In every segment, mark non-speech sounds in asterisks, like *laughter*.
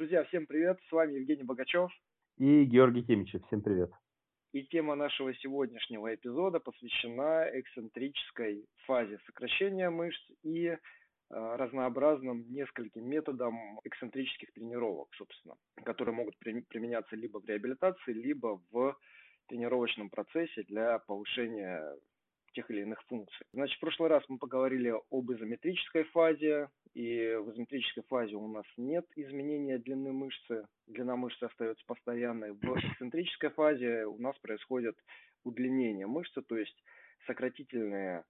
Друзья, всем привет, с вами Евгений Богачев. И Георгий Тимичев, всем привет. И тема нашего сегодняшнего эпизода посвящена эксцентрической фазе сокращения мышц и э, разнообразным нескольким методам эксцентрических тренировок, собственно, которые могут при, применяться либо в реабилитации, либо в тренировочном процессе для повышения тех или иных функций. Значит, в прошлый раз мы поговорили об изометрической фазе, и в изометрической фазе у нас нет изменения длины мышцы, длина мышцы остается постоянной. В эксцентрической фазе у нас происходит удлинение мышцы, то есть сократительные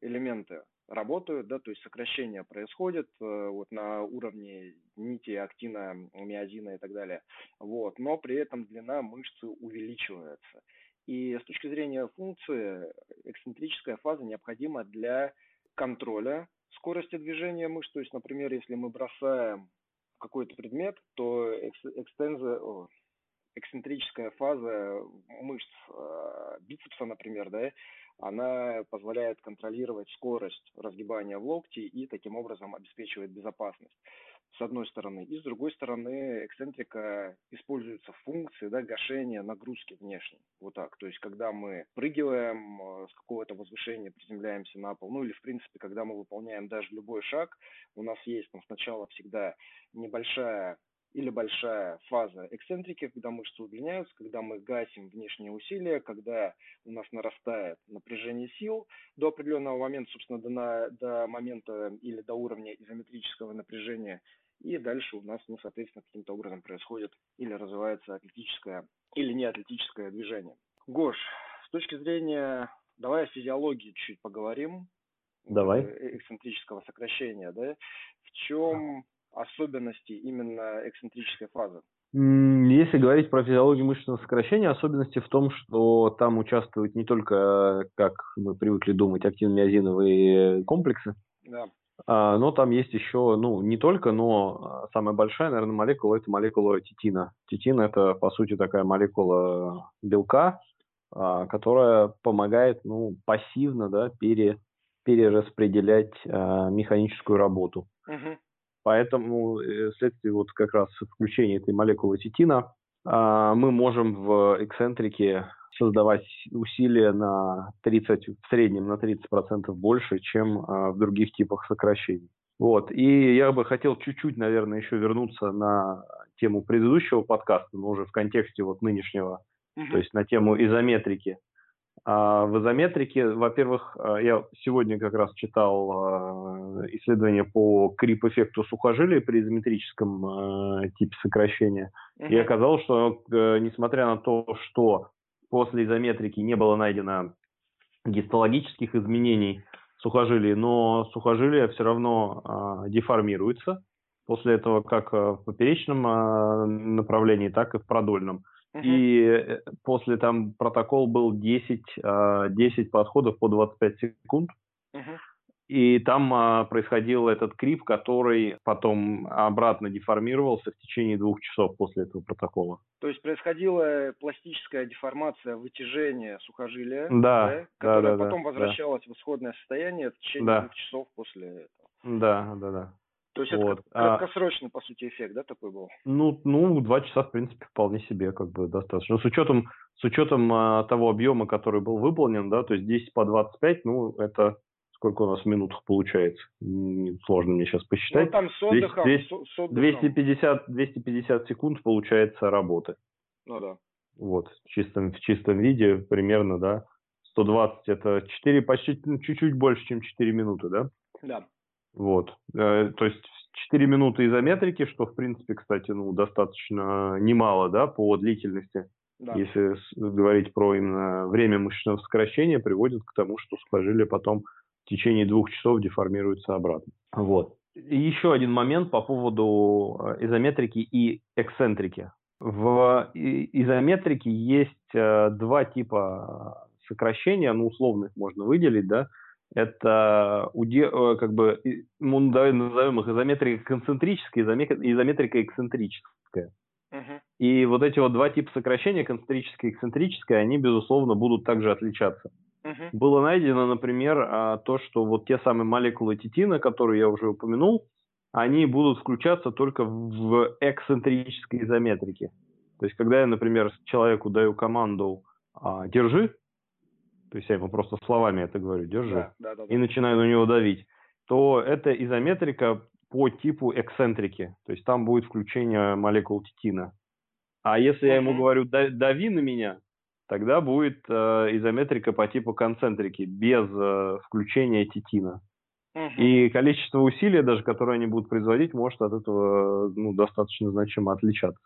элементы работают, да, то есть сокращение происходит э, вот на уровне нити актина, миозина и так далее, вот, но при этом длина мышцы увеличивается. И с точки зрения функции, эксцентрическая фаза необходима для контроля скорости движения мышц. То есть, например, если мы бросаем какой-то предмет, то экстенза, эксцентрическая фаза мышц э, бицепса, например, да, она позволяет контролировать скорость разгибания в локте и таким образом обеспечивает безопасность с одной стороны. И с другой стороны, эксцентрика используется в функции да, гашения нагрузки внешней. Вот так. То есть, когда мы прыгиваем э, с какого-то возвышения, приземляемся на пол, ну или, в принципе, когда мы выполняем даже любой шаг, у нас есть там сначала всегда небольшая или большая фаза эксцентрики, когда мышцы удлиняются, когда мы гасим внешние усилия, когда у нас нарастает напряжение сил до определенного момента, собственно, до, на, до момента или до уровня изометрического напряжения, и дальше у нас, ну, соответственно, каким-то образом происходит или развивается атлетическое или неатлетическое движение. Гош, с точки зрения, давай о физиологии чуть поговорим. Давай. Э, эксцентрического сокращения, да? В чем особенности именно эксцентрической фазы? Если говорить про физиологию мышечного сокращения, особенности в том, что там участвуют не только, как мы привыкли думать, активно-миозиновые комплексы, да. А, но там есть еще, ну, не только, но а, самая большая, наверное, молекула – это молекула титина. Титин – это, по сути, такая молекула белка, а, которая помогает, ну, пассивно, да, пере, перераспределять механическую работу. Угу. Поэтому э, вследствие вот как раз включения этой молекулы титина мы можем в эксцентрике создавать усилия на 30, в среднем на 30% больше, чем а, в других типах сокращений. Вот. И я бы хотел чуть-чуть, наверное, еще вернуться на тему предыдущего подкаста, но уже в контексте вот нынешнего, uh-huh. то есть на тему изометрики. А в изометрике, во-первых, а, я сегодня как раз читал исследование по крип-эффекту сухожилия при изометрическом типе сокращения. Uh-huh. И оказалось, что э, несмотря на то, что после изометрики не было найдено гистологических изменений сухожилий, но сухожилие все равно э, деформируется после этого как в поперечном э, направлении, так и в продольном. Uh-huh. И э, после там протокол был 10, э, 10 подходов по 25 секунд. Uh-huh. И там а, происходил этот крип, который потом обратно деформировался в течение двух часов после этого протокола. То есть происходила пластическая деформация, вытяжение сухожилия, да, да, которое да, потом да, возвращалось да. в исходное состояние в течение да. двух часов после этого. Да, да, да. То есть вот. это краткосрочный, по сути, эффект, да, такой был? Ну, ну, два часа, в принципе, вполне себе как бы достаточно. С учетом, с учетом а, того объема, который был выполнен, да, то есть 10 по 25, ну, это сколько у нас в минутах получается? Сложно мне сейчас посчитать. Ну, там с отдыхом, 200, с отдыхом. 250, 250 секунд получается работы. Ну да. Вот, в чистом, в чистом виде примерно, да. 120 это 4, почти ну, чуть-чуть больше, чем 4 минуты, да? Да. Вот. Э, то есть 4 минуты изометрики, что, в принципе, кстати, ну, достаточно немало, да, по длительности. Да. Если говорить про именно время мышечного сокращения, приводит к тому, что сухожилие потом течение двух часов деформируется обратно. Вот. И еще один момент по поводу э, изометрики и эксцентрики. В изометрике есть э, два типа сокращения, ну, условно их можно выделить, да. Это э, как бы, мы назовем их изометрика концентрическая, изометрика эксцентрическая. Uh-huh. И вот эти вот два типа сокращения, концентрическое и эксцентрическое, они, безусловно, будут также отличаться. Uh-huh. Было найдено, например, а, то, что вот те самые молекулы титина, которые я уже упомянул, они будут включаться только в эксцентрической изометрике. То есть, когда я, например, человеку даю команду а, «держи», то есть я ему просто словами это говорю «держи», да, да, да, да. и начинаю на него давить, то это изометрика по типу эксцентрики. То есть там будет включение молекул титина. А если я ему говорю «дави на меня», тогда будет э, изометрика по типу концентрики, без э, включения титина. И количество усилий, даже которые они будут производить, может от этого ну, достаточно значимо отличаться.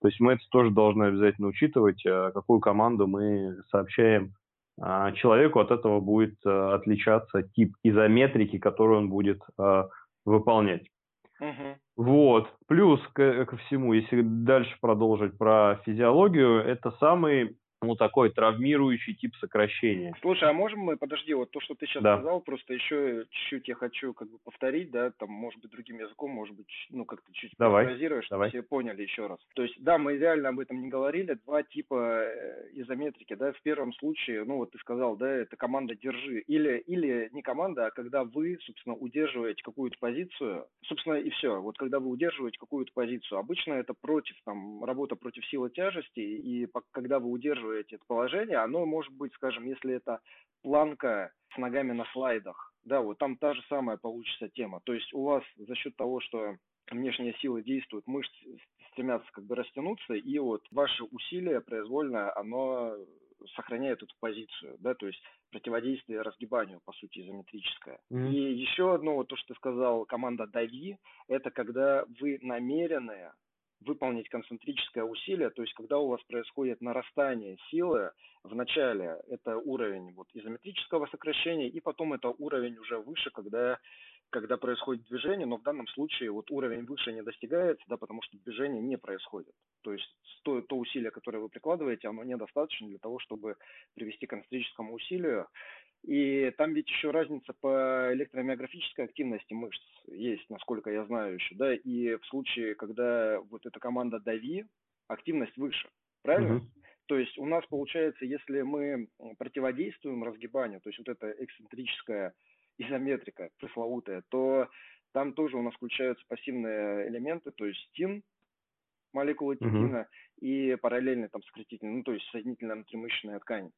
То есть мы это тоже должны обязательно учитывать, э, какую команду мы сообщаем а, человеку, от этого будет э, отличаться тип изометрики, которую он будет э, выполнять. Угу. Вот. Плюс ко, ко всему, если дальше продолжить про физиологию, это самый ну, такой травмирующий тип сокращения. Слушай, а можем мы, подожди, вот то, что ты сейчас да. сказал, просто еще чуть-чуть я хочу как бы повторить, да, там, может быть, другим языком, может быть, ну, как-то чуть давай, чтобы давай. все поняли еще раз. То есть, да, мы реально об этом не говорили, два типа э, изометрики, да, в первом случае, ну, вот ты сказал, да, это команда «держи», или, или не команда, а когда вы, собственно, удерживаете какую-то позицию, собственно, и все, вот когда вы удерживаете какую-то позицию, обычно это против, там, работа против силы тяжести, и когда вы удерживаете поддерживаете это положение, оно может быть, скажем, если это планка с ногами на слайдах, да, вот там та же самая получится тема. То есть у вас за счет того, что внешние силы действуют, мышцы стремятся как бы растянуться, и вот ваше усилие произвольное, оно сохраняет эту позицию, да, то есть противодействие разгибанию, по сути, изометрическое. Mm-hmm. И еще одно, вот то, что ты сказал, команда «дави», это когда вы намеренные выполнить концентрическое усилие, то есть когда у вас происходит нарастание силы, в начале это уровень вот, изометрического сокращения, и потом это уровень уже выше, когда, когда происходит движение, но в данном случае вот уровень выше не достигается, да, потому что движение не происходит. То есть то, то усилие, которое вы прикладываете, оно недостаточно для того, чтобы привести к концентрическому усилию. И там ведь еще разница по электромиографической активности мышц есть, насколько я знаю еще, да, и в случае, когда вот эта команда дави, активность выше, правильно? Угу. То есть у нас получается, если мы противодействуем разгибанию, то есть вот эта эксцентрическая изометрика пресловутая, то там тоже у нас включаются пассивные элементы, то есть тин, молекулы титина, угу. и параллельно там сократительная, ну то есть соединительная внутримышечная ткань.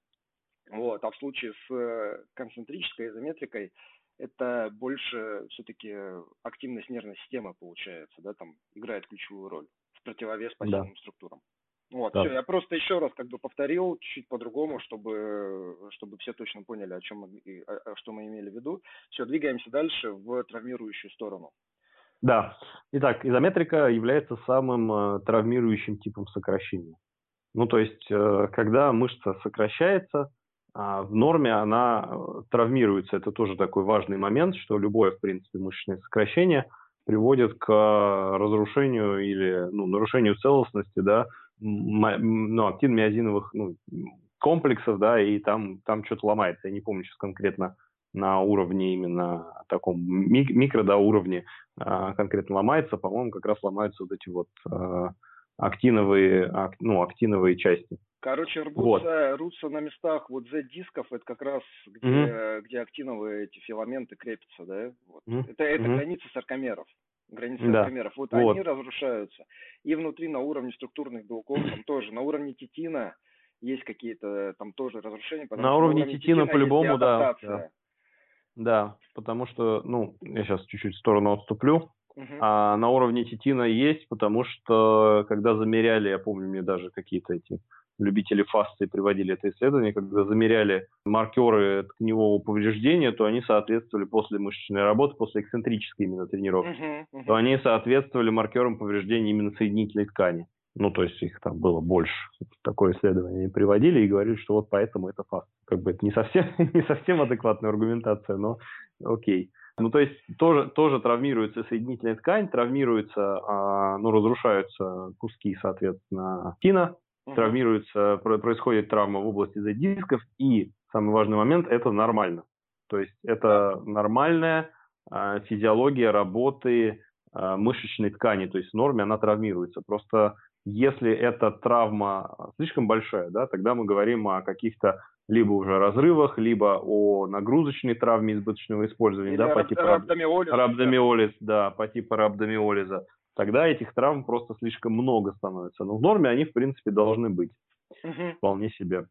Вот. А в случае с э, концентрической изометрикой это больше все-таки активность нервной системы получается, да, там играет ключевую роль в противовес пассивным да. структурам. Вот, да. все, я просто еще раз как бы повторил чуть по-другому, чтобы, чтобы все точно поняли, о чем мы, что мы имели в виду. Все, двигаемся дальше в травмирующую сторону. Да. Итак, изометрика является самым э, травмирующим типом сокращения. Ну, то есть, э, когда мышца сокращается, а в норме она э, травмируется. Это тоже такой важный момент, что любое, в принципе, мышечное сокращение приводит к разрушению или ну, нарушению целостности да, ну, актин-миозиновых ну, комплексов, да, и там, там что-то ломается. Я не помню сейчас конкретно на уровне именно таком микро да, уровне а, конкретно ломается, по-моему, как раз ломаются вот эти вот а, актиновые, ну, актиновые части. Короче, рвутся, вот. рвутся на местах вот Z-дисков, это как раз где, mm-hmm. где актиновые эти филаменты крепятся, да? Вот. Mm-hmm. Это, это mm-hmm. граница саркомеров. Границы да. саркомеров. Вот, вот они разрушаются. И внутри на уровне структурных белков там тоже. На уровне титина есть какие-то там тоже разрушения. На уровне, уровне титина, титина по-любому, да, да. Да, потому что, ну, я сейчас чуть-чуть в сторону отступлю. Uh-huh. А на уровне титина есть, потому что когда замеряли, я помню, мне даже какие-то эти любители фасции приводили это исследование, когда замеряли маркеры тканевого повреждения, то они соответствовали после мышечной работы, после эксцентрической именно тренировки, uh-huh, uh-huh. то они соответствовали маркерам повреждения именно соединительной ткани. Ну, то есть их там было больше. Такое исследование они приводили и говорили, что вот поэтому это фаст. Как бы это не совсем, *laughs* не совсем адекватная аргументация, но окей. Ну, то есть тоже, тоже травмируется соединительная ткань, травмируется, а, ну, разрушаются куски, соответственно, тина, угу. травмируется, происходит травма в области Z-дисков, и самый важный момент – это нормально. То есть это нормальная э, физиология работы э, мышечной ткани, то есть в норме она травмируется. Просто если эта травма слишком большая, да, тогда мы говорим о каких-то либо уже разрывах, либо о нагрузочной травме избыточного использования, Или да, по типу рhabdomyolizа. рhabdomyolиз, да, по типу рhabdomyolиза, тогда этих травм просто слишком много становится. Но в норме они, в принципе, должны быть Мгм. вполне себе.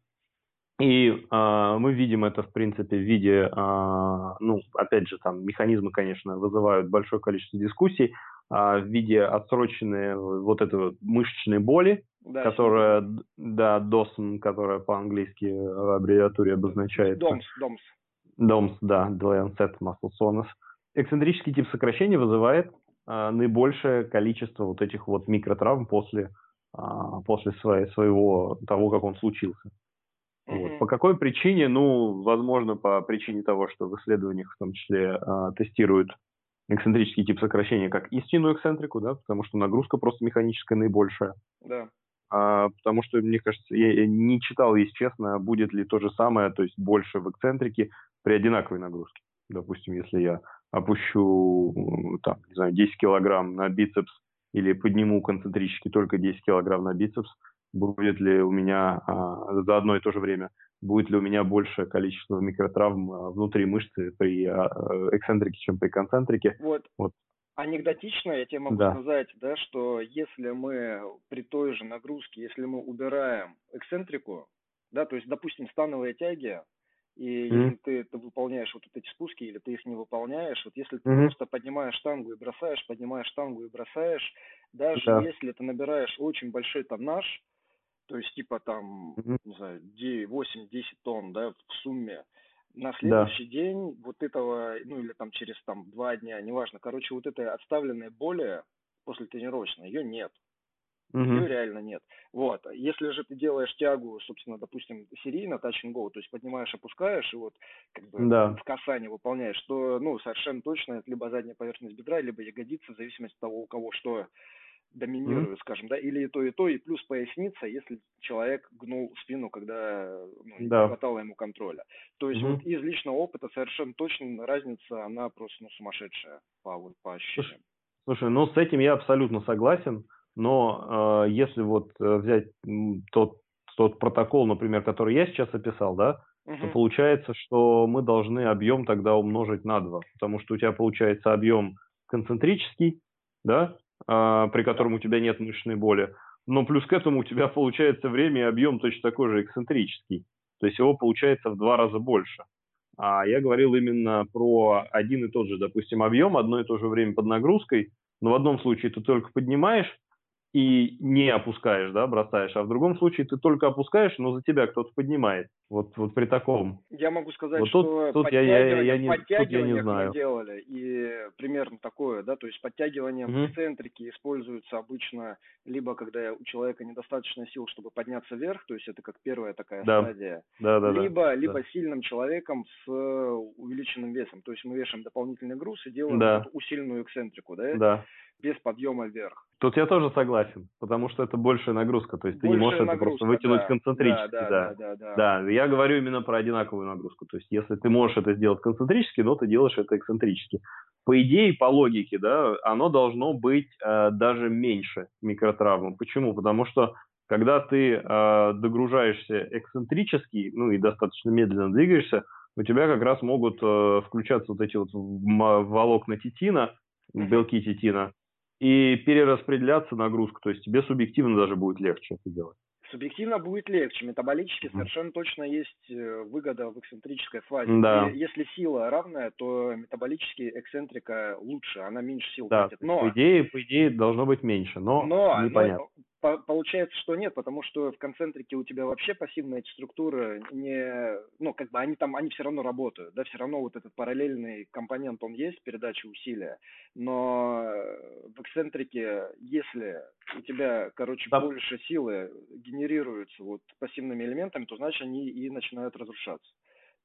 И а, мы видим это, в принципе, в виде, а, ну, опять же, там механизмы, конечно, вызывают большое количество дискуссий, а, в виде отсроченной вот этой вот мышечной боли, Да, которая, д- да, DOSM, которая по-английски в аббревиатуре обозначается. Домс, домс. DOMS, да, Lancet Muscle Soreness. Эксцентрический тип сокращения вызывает а, наибольшее количество вот этих вот микротравм после, а, после своей, своего, того, как он случился. Вот. По какой причине? Ну, возможно, по причине того, что в исследованиях в том числе а, тестируют эксцентрический тип сокращения как истинную эксцентрику, да, потому что нагрузка просто механическая наибольшая. Да. А, потому что, мне кажется, я, не читал, если честно, будет ли то же самое, то есть больше в эксцентрике при одинаковой нагрузке. Допустим, если я опущу, там, не знаю, 10 килограмм на бицепс или подниму концентрически только 10 килограмм на бицепс, будет ли у меня а, за одно и то же время, будет ли у меня большее количество микротравм а, внутри мышцы при а, э, эксцентрике, чем при концентрике. Вот. Вот. Анекдотично я тебе могу Да. сказать, да, что если мы при той же нагрузке, если мы убираем эксцентрику, да, то есть, допустим, становые тяги, и Мгм. если ты, ты выполняешь вот эти спуски, или ты их не выполняешь, вот если ты Мгм. просто поднимаешь штангу и бросаешь, поднимаешь штангу и бросаешь, даже Да. если ты набираешь очень большой тоннаж, то есть типа там, Мгм. не знаю, 8-10 тонн, да, в сумме, на Да. следующий день вот этого, ну или там через там два дня, неважно, короче, вот этой отставленной боли после тренировочной, ее нет. Мгм. Ее реально нет. Вот. Если же ты делаешь тягу, собственно, допустим, серийно, touch and go, то есть поднимаешь, опускаешь, и вот как бы Да. в касание выполняешь, то, ну, совершенно точно это либо задняя поверхность бедра, либо ягодица, в зависимости от того, у кого что доминирует, скажем, да, или и то, и то, и плюс поясница, если человек гнул спину, когда ну, не Да. хватало ему контроля. То есть Мгм. вот из личного опыта совершенно точно разница, она просто ну, сумасшедшая по, вот, по ощущениям. Слушай, ну с этим я абсолютно согласен, но э, если вот э, взять тот, тот протокол, например, который я сейчас описал, да, то Мгм. получается, что мы должны объем тогда умножить на 2, потому что у тебя получается объем концентрический, да, при котором у тебя нет мышечной боли, но плюс к этому у тебя получается время и объем точно такой же эксцентрический, то есть его получается в два раза больше. А я говорил именно про один и тот же, допустим, объем, одно и то же время под нагрузкой, но в одном случае ты только поднимаешь и не опускаешь, да, бросаешь, а в другом случае ты только опускаешь, но за тебя кто-то поднимает. Вот, вот при таком. Я могу сказать, Вот тут- что тут я- я- я подтягивание- не- тут я не знаю. мы делали, и примерно такое, да, то есть подтягивание в Мгм. эксцентрике используется обычно либо когда у человека недостаточно сил, чтобы подняться вверх, то есть это как первая такая Да. стадия, Да, да, да. либо, либо сильным человеком с увеличенным весом, то есть мы вешаем дополнительный груз и делаем Да. вот усиленную эксцентрику, да, Да. Без подъема вверх. Тут я тоже согласен, потому что это большая нагрузка, то есть ты не Большая можешь это нагрузка, просто вытянуть да. концентрически, да, да. да, да, да. Да, я говорю именно про одинаковую нагрузку. То есть, если ты можешь это сделать концентрически, но ты делаешь это эксцентрически. По идее, по логике, да, оно должно быть э, даже меньше микротравм. Почему? Потому что когда ты э, догружаешься эксцентрически, ну и достаточно медленно двигаешься, у тебя как раз могут э, включаться вот эти вот волокна титина, белки титина, и перераспределяться нагрузку. То есть тебе субъективно даже будет легче это делать. Субъективно будет легче. Метаболически Мгм. совершенно точно есть э, выгода в эксцентрической фазе. Да. И Если сила равная, то метаболически эксцентрика лучше, она меньше сил Да, тратит. Но, по идее, по идее должно быть меньше, но, но, но непонятно. По- получается, что нет, потому что в концентрике у тебя вообще пассивные эти структуры не, ну, как бы они там, они все равно работают, да, все равно вот этот параллельный компонент, он есть, передача усилия, но э, в эксцентрике, если у тебя, короче, Да. больше силы генерируются вот пассивными элементами, то значит они и начинают разрушаться.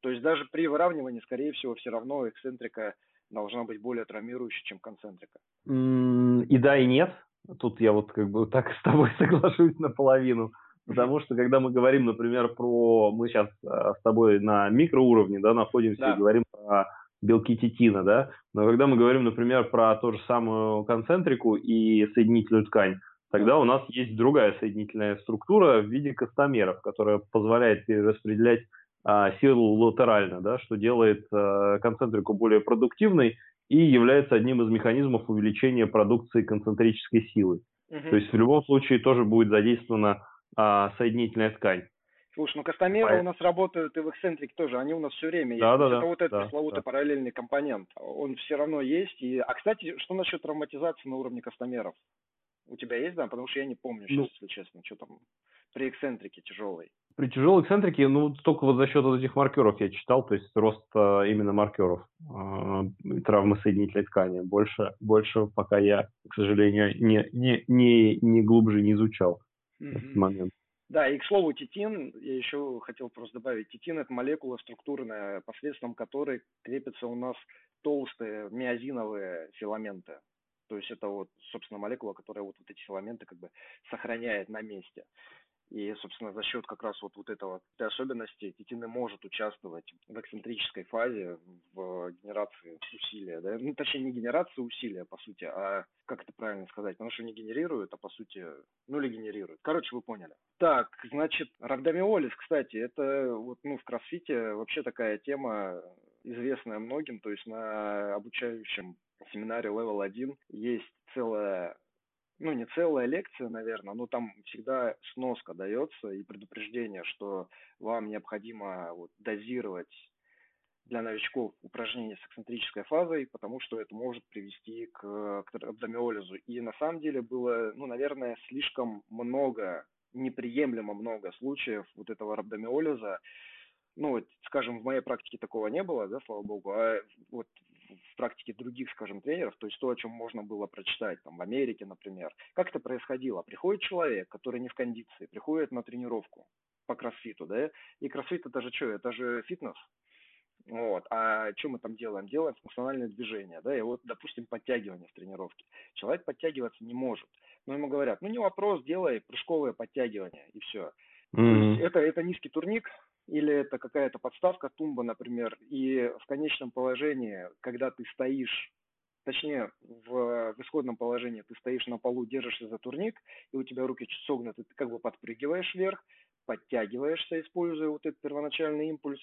То есть даже при выравнивании, скорее всего, все равно эксцентрика должна быть более травмирующей, чем концентрика. И да, и нет. Тут я вот как бы так *laughs* с тобой соглашусь наполовину. Потому что когда мы говорим, например, про... Мы сейчас с тобой на микроуровне да, находимся Да. и говорим про белки титина, да, но когда мы говорим, например, про ту же самую концентрику и соединительную ткань, тогда у нас есть другая соединительная структура в виде костомеров, которая позволяет перераспределять а, силу латерально, да, что делает а, концентрику более продуктивной и является одним из механизмов увеличения продукции концентрической силы. Угу. То есть в любом случае тоже будет задействована а, соединительная ткань. Слушай, ну кастомеры а... у нас работают и в эксцентрике тоже, они у нас все время есть. Да, да, это да, вот этот да, пресловутый да. параллельный компонент, он все равно есть. И... А, кстати, что насчет травматизации на уровне кастомеров? У тебя есть, да? Потому что я не помню сейчас, ну, если честно, что там при эксцентрике тяжелой. При тяжелой эксцентрике, ну, только вот за счет вот этих маркеров я читал, то есть рост э, именно маркеров э, травмы соединительной ткани. Больше, больше пока я, к сожалению, не, не, не, не глубже не изучал mm-hmm. этот момент. Да, и к слову, титин, я еще хотел просто добавить, титин – это молекула структурная, посредством которой крепятся у нас толстые миозиновые филаменты. То есть это вот, собственно, молекула, которая вот, вот эти филаменты как бы сохраняет на месте. И, собственно, за счет как раз вот, вот этого, этой особенности титин может участвовать в эксцентрической фазе, в генерации усилия. Да? Ну, точнее, не генерации усилия, по сути, а как это правильно сказать? Потому что не генерирует, а по сути, ну или генерирует. Короче, вы поняли. Так, значит, рhabdomyolis, кстати, это вот, ну, в кроссфите вообще такая тема известная многим, то есть на обучающем семинаре Level 1 есть целая ну, не целая лекция, наверное, но там всегда сноска дается и предупреждение, что вам необходимо вот, дозировать для новичков упражнения с эксцентрической фазой, потому что это может привести к, к абдомиолизу. И на самом деле было, ну, наверное, слишком много, неприемлемо много случаев вот этого рhabdomиолиза. Ну, вот, скажем, в моей практике такого не было, да, слава богу, а вот в практике других, скажем, тренеров, то есть то, о чем можно было прочитать, там, в Америке, например. Как это происходило? Приходит человек, который не в кондиции, приходит на тренировку по кроссфиту, да, и кроссфит это же что, это же фитнес, вот. А что мы там делаем? Делаем функциональное движение, да, и вот, допустим, подтягивание в тренировке. Человек подтягиваться не может. Но ему говорят, ну не вопрос, делай прыжковое подтягивание, и все. Mm-hmm. Это, это низкий турник, или это какая-то подставка тумба, например, и в конечном положении, когда ты стоишь, точнее, в, в исходном положении ты стоишь на полу, держишься за турник, и у тебя руки чуть согнуты, ты как бы подпрыгиваешь вверх, подтягиваешься, используя вот этот первоначальный импульс,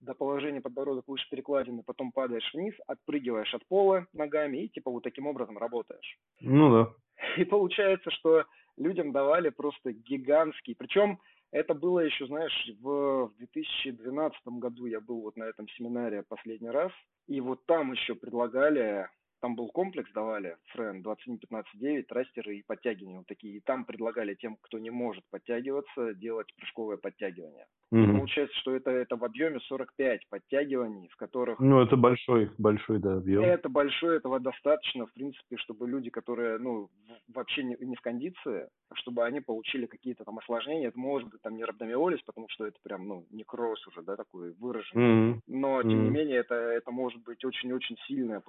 до положения подбородок выше перекладины, потом падаешь вниз, отпрыгиваешь от пола ногами и типа вот таким образом работаешь. Ну да. *laughs* И получается, что людям давали просто гигантский, причем это было еще, знаешь, в 2012 году я был вот на этом семинаре последний раз, и вот там еще предлагали там был комплекс, давали, Френ, 21-15-9, трастеры и подтягивания вот такие. И там предлагали тем, кто не может подтягиваться, делать прыжковое подтягивание. Mm-hmm. Получается, что это, это в объеме 45 подтягиваний, в которых... Ну, это большой, большой, да, объем. Это большой, этого достаточно, в принципе, чтобы люди, которые, ну, вообще не, не в кондиции, чтобы они получили какие-то там осложнения. Это может быть там не рhabdomиолиз, потому что это прям, ну, не кросс уже, да, такой выраженный. Mm-hmm. Но, тем mm-hmm. не менее, это, это может быть очень-очень сильная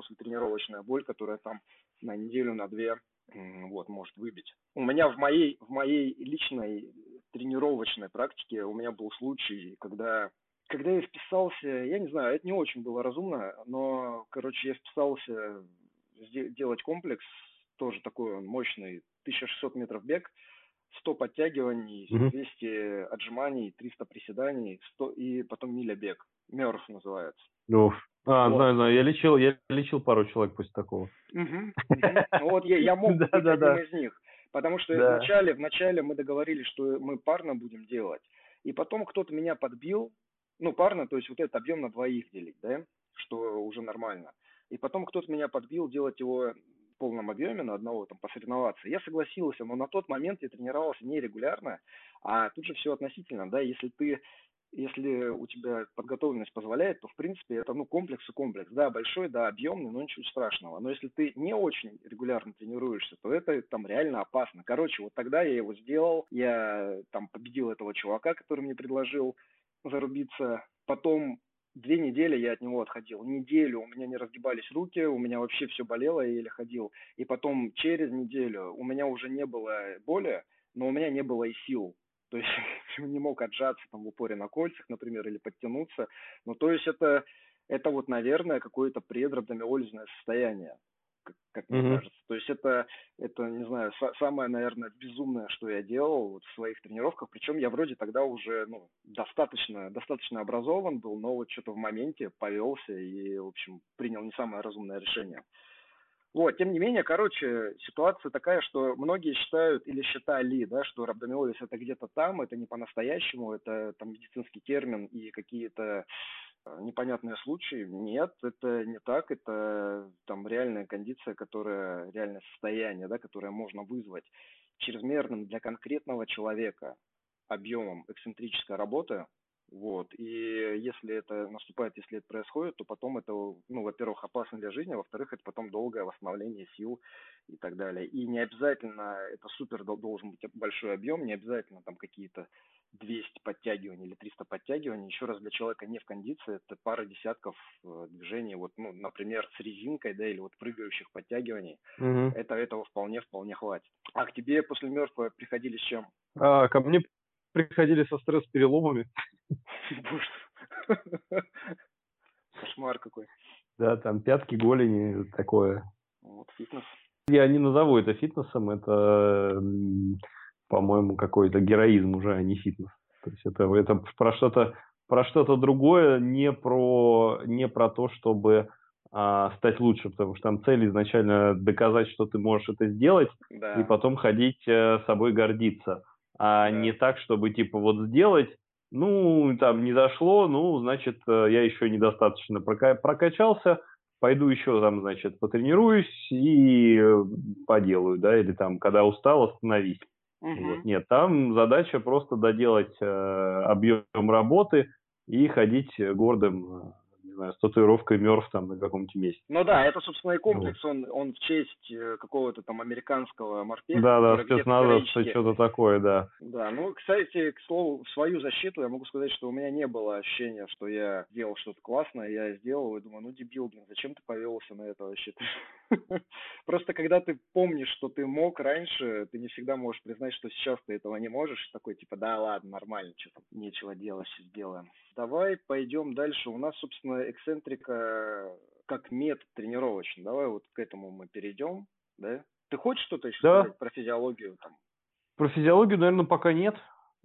послетренировочная боль, которая там на неделю, на две вот, может выбить. У меня в моей, в моей личной тренировочной практике у меня был случай, когда когда я вписался, я не знаю, это не очень было разумно, но, короче, я вписался делать комплекс, тоже такой он мощный, 1600 метров бег, 100 подтягиваний, 200 отжиманий, 300 приседаний, 100, и потом миля бег. Мерф называется. Уф. А, вот. знаю, знаю. Я лечил, я лечил пару человек после такого. Ну вот я мог *laughs* быть одним из них. Потому что вначале, вначале мы договорились, что мы парно будем делать. И потом кто-то меня подбил, ну, парно, то есть вот этот объем на двоих делить, да, что уже нормально. И потом кто-то меня подбил делать его в полном объеме на одного, там, посоревноваться. Я согласился, но на тот момент я тренировался нерегулярно, а тут же все относительно, да, если ты если у тебя подготовленность позволяет, то, в принципе, это, ну, комплекс и комплекс. Да, большой, да, объемный, но ничего страшного. Но если ты не очень регулярно тренируешься, то это там реально опасно. Короче, вот тогда я его сделал, я там победил этого чувака, который мне предложил зарубиться. Потом две недели я от него отходил. Неделю у меня не разгибались руки, у меня вообще все болело, я еле ходил. И потом через неделю у меня уже не было боли, но у меня не было и сил то есть *laughs* не мог отжаться там в упоре на кольцах, например, или подтянуться. Ну, то есть это, это вот, наверное, какое-то предрабдомиолизное состояние. как, как мне mm-hmm. кажется. То есть это, это, не знаю, самое, наверное, безумное, что я делал вот в своих тренировках. Причем я вроде тогда уже ну, достаточно, достаточно образован был, но вот что-то в моменте повелся и, в общем, принял не самое разумное решение. Вот, тем не менее, короче, ситуация такая, что многие считают или считали, да, что рhabdomyolysis это где-то там, это не по-настоящему, это там медицинский термин и какие-то э, непонятные случаи. Нет, это не так, это там реальная кондиция, которая, реальное состояние, да, которое можно вызвать чрезмерным для конкретного человека объемом эксцентрической работы, вот. И если это наступает, если это происходит, то потом это, ну, во-первых, опасно для жизни, а во-вторых, это потом долгое восстановление сил и так далее. И не обязательно это супер должен быть большой объем, не обязательно там какие-то 200 подтягиваний или 300 подтягиваний. Еще раз, для человека не в кондиции, это пара десятков э, движений, вот, ну, например, с резинкой, да, или вот прыгающих подтягиваний. Угу. Это, этого вполне-вполне хватит. А к тебе после мертвого приходили с чем? А, ко мне приходили со стресс-переломами. Кошмар какой. Да, там пятки, голени, такое. Вот, фитнес. Я не назову это фитнесом, это, по-моему, какой-то героизм уже, а не фитнес. То есть это, это про что-то про что-то другое, не про, не про то, чтобы а, стать лучше, потому что там цель изначально доказать, что ты можешь это сделать, да. и потом ходить э, собой гордиться а да. не так, чтобы типа вот сделать, ну, там не дошло, ну, значит, э, я еще недостаточно прокачался, пойду еще там, значит, потренируюсь и э, поделаю, да, или там, когда устал, остановись. Угу. Вот. Нет, там задача просто доделать э, объем работы и ходить гордым не знаю, с татуировкой мертв там на каком-то месте. Ну да, это, собственно, и комплекс, он, он в честь э, какого-то там американского морпеха. Да, да, спецназовца, что-то такое, да. Да, ну, кстати, к слову, в свою защиту я могу сказать, что у меня не было ощущения, что я делал что-то классное, я сделал и думаю, ну, дебил, блин, зачем ты повелся на это вообще? *laughs* Просто когда ты помнишь, что ты мог раньше, ты не всегда можешь признать, что сейчас ты этого не можешь. Такой типа, да ладно, нормально, что там, нечего делать, сделаем. Давай пойдем дальше. У нас, собственно, эксцентрика как метод тренировочный. Давай вот к этому мы перейдем, да? Ты хочешь что-то еще да. сказать про физиологию там? Про физиологию, наверное, пока нет.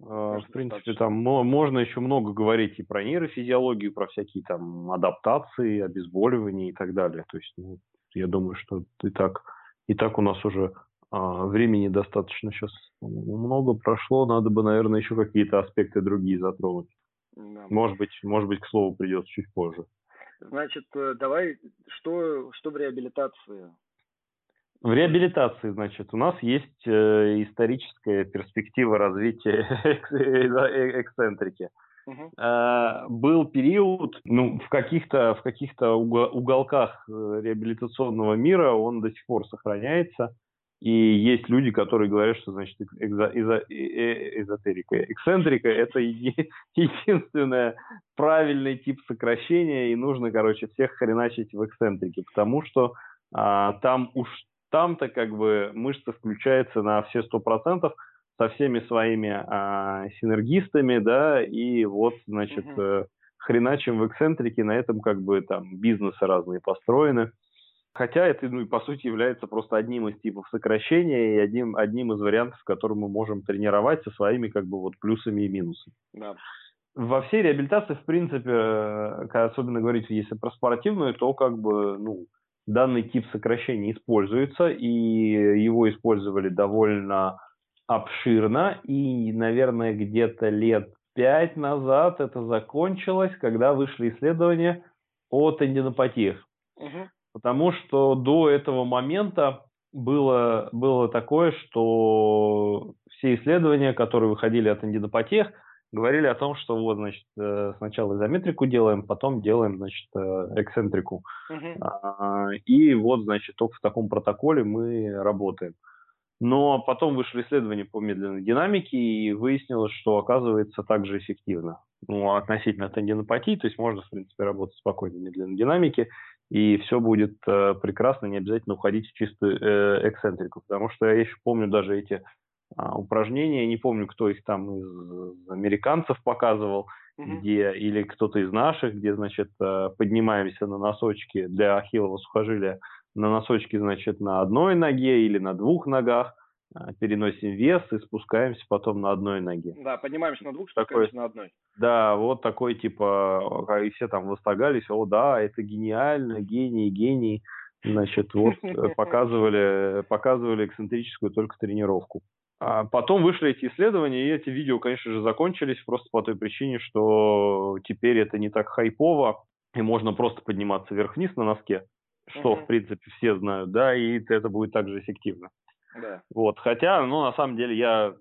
А, в принципе, там можно еще много говорить и про нейрофизиологию, про всякие там адаптации, обезболивания и так далее. То есть, ну, я думаю, что и так, и так у нас уже а, времени достаточно сейчас много прошло, надо бы, наверное, еще какие-то аспекты другие затронуть. Да. Может быть, может быть, к слову придется чуть позже. Значит, э, давай, что, что в реабилитации? В реабилитации, значит, у нас есть э, историческая перспектива развития *laughs* э, эксцентрики. Uh-huh. Был период, ну, в каких-то в каких-то уголках э, реабилитационного мира он до сих пор сохраняется. И есть люди, которые говорят, что значит экзо, изо, э, эзотерика, эксцентрика – это еди, *laughs* единственный правильный тип сокращения, и нужно, короче, всех хреначить в эксцентрике, потому что а, там уж там-то как бы мышца включается на все сто процентов со всеми своими а, синергистами, да, и вот, значит, угу. хреначим в эксцентрике, на этом как бы там бизнесы разные построены. Хотя это, ну, по сути является просто одним из типов сокращения и одним, одним из вариантов, которым мы можем тренировать со своими как бы вот плюсами и минусами. Да. Во всей реабилитации, в принципе, э, особенно говорить, если про спортивную, то как бы, ну, данный тип сокращения используется, и его использовали довольно обширно, и, наверное, где-то лет пять назад это закончилось, когда вышли исследования о тендинопатиях. Угу. Потому что до этого момента было, было такое, что все исследования, которые выходили от тендинопатиях, говорили о том, что вот, значит, э, сначала изометрику делаем, потом делаем, значит, э, эксцентрику. Uh-huh. И вот, значит, только в таком протоколе мы работаем. Но потом вышли исследования по медленной динамике, и выяснилось, что оказывается также эффективно. Ну, относительно тендинопатии, то есть можно, в принципе, работать спокойно в медленной динамике, и все будет э, прекрасно, не обязательно уходить в чистую э, эксцентрику, потому что я еще помню даже эти э, упражнения, не помню, кто их там из американцев показывал, mm-hmm. где или кто-то из наших, где, значит, э, поднимаемся на носочки для ахиллова сухожилия на носочки, значит, на одной ноге или на двух ногах, а, переносим вес и спускаемся потом на одной ноге. Да, поднимаемся на двух, спускаемся такой, на одной. Да, вот такой типа, и все там восторгались, о да, это гениально, гений, гений. Значит, вот э, *laughs* показывали, показывали эксцентрическую только тренировку. А потом вышли эти исследования, и эти видео, конечно же, закончились просто по той причине, что теперь это не так хайпово, и можно просто подниматься вверх-вниз на носке, что, mm-hmm. в принципе, все знают, да, и это будет также эффективно. Да. Вот, хотя, ну, на самом деле, я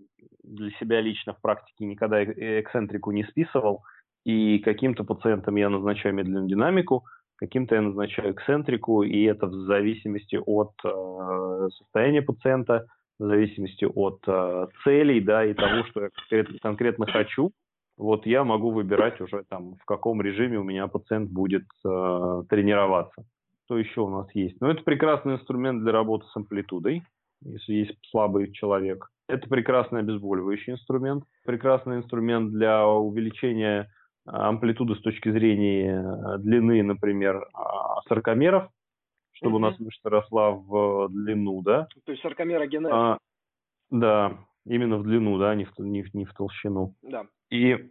для себя лично в практике никогда эксцентрику не списывал, и каким-то пациентам я назначаю медленную динамику, каким-то я назначаю эксцентрику, и это в зависимости от э, состояния пациента, в зависимости от э, целей, да, и того, что я конкретно, конкретно хочу. Вот я могу выбирать уже там, в каком режиме у меня пациент будет э, тренироваться. Что еще у нас есть? Ну, это прекрасный инструмент для работы с амплитудой если есть слабый человек. Это прекрасный обезболивающий инструмент, прекрасный инструмент для увеличения а, амплитуды с точки зрения а, длины, например, а, саркомеров, чтобы mm-hmm. у нас мышца росла в длину, да. То есть саркомерогенез. А, да, именно в длину, да, не в, не, не в толщину. Да. И,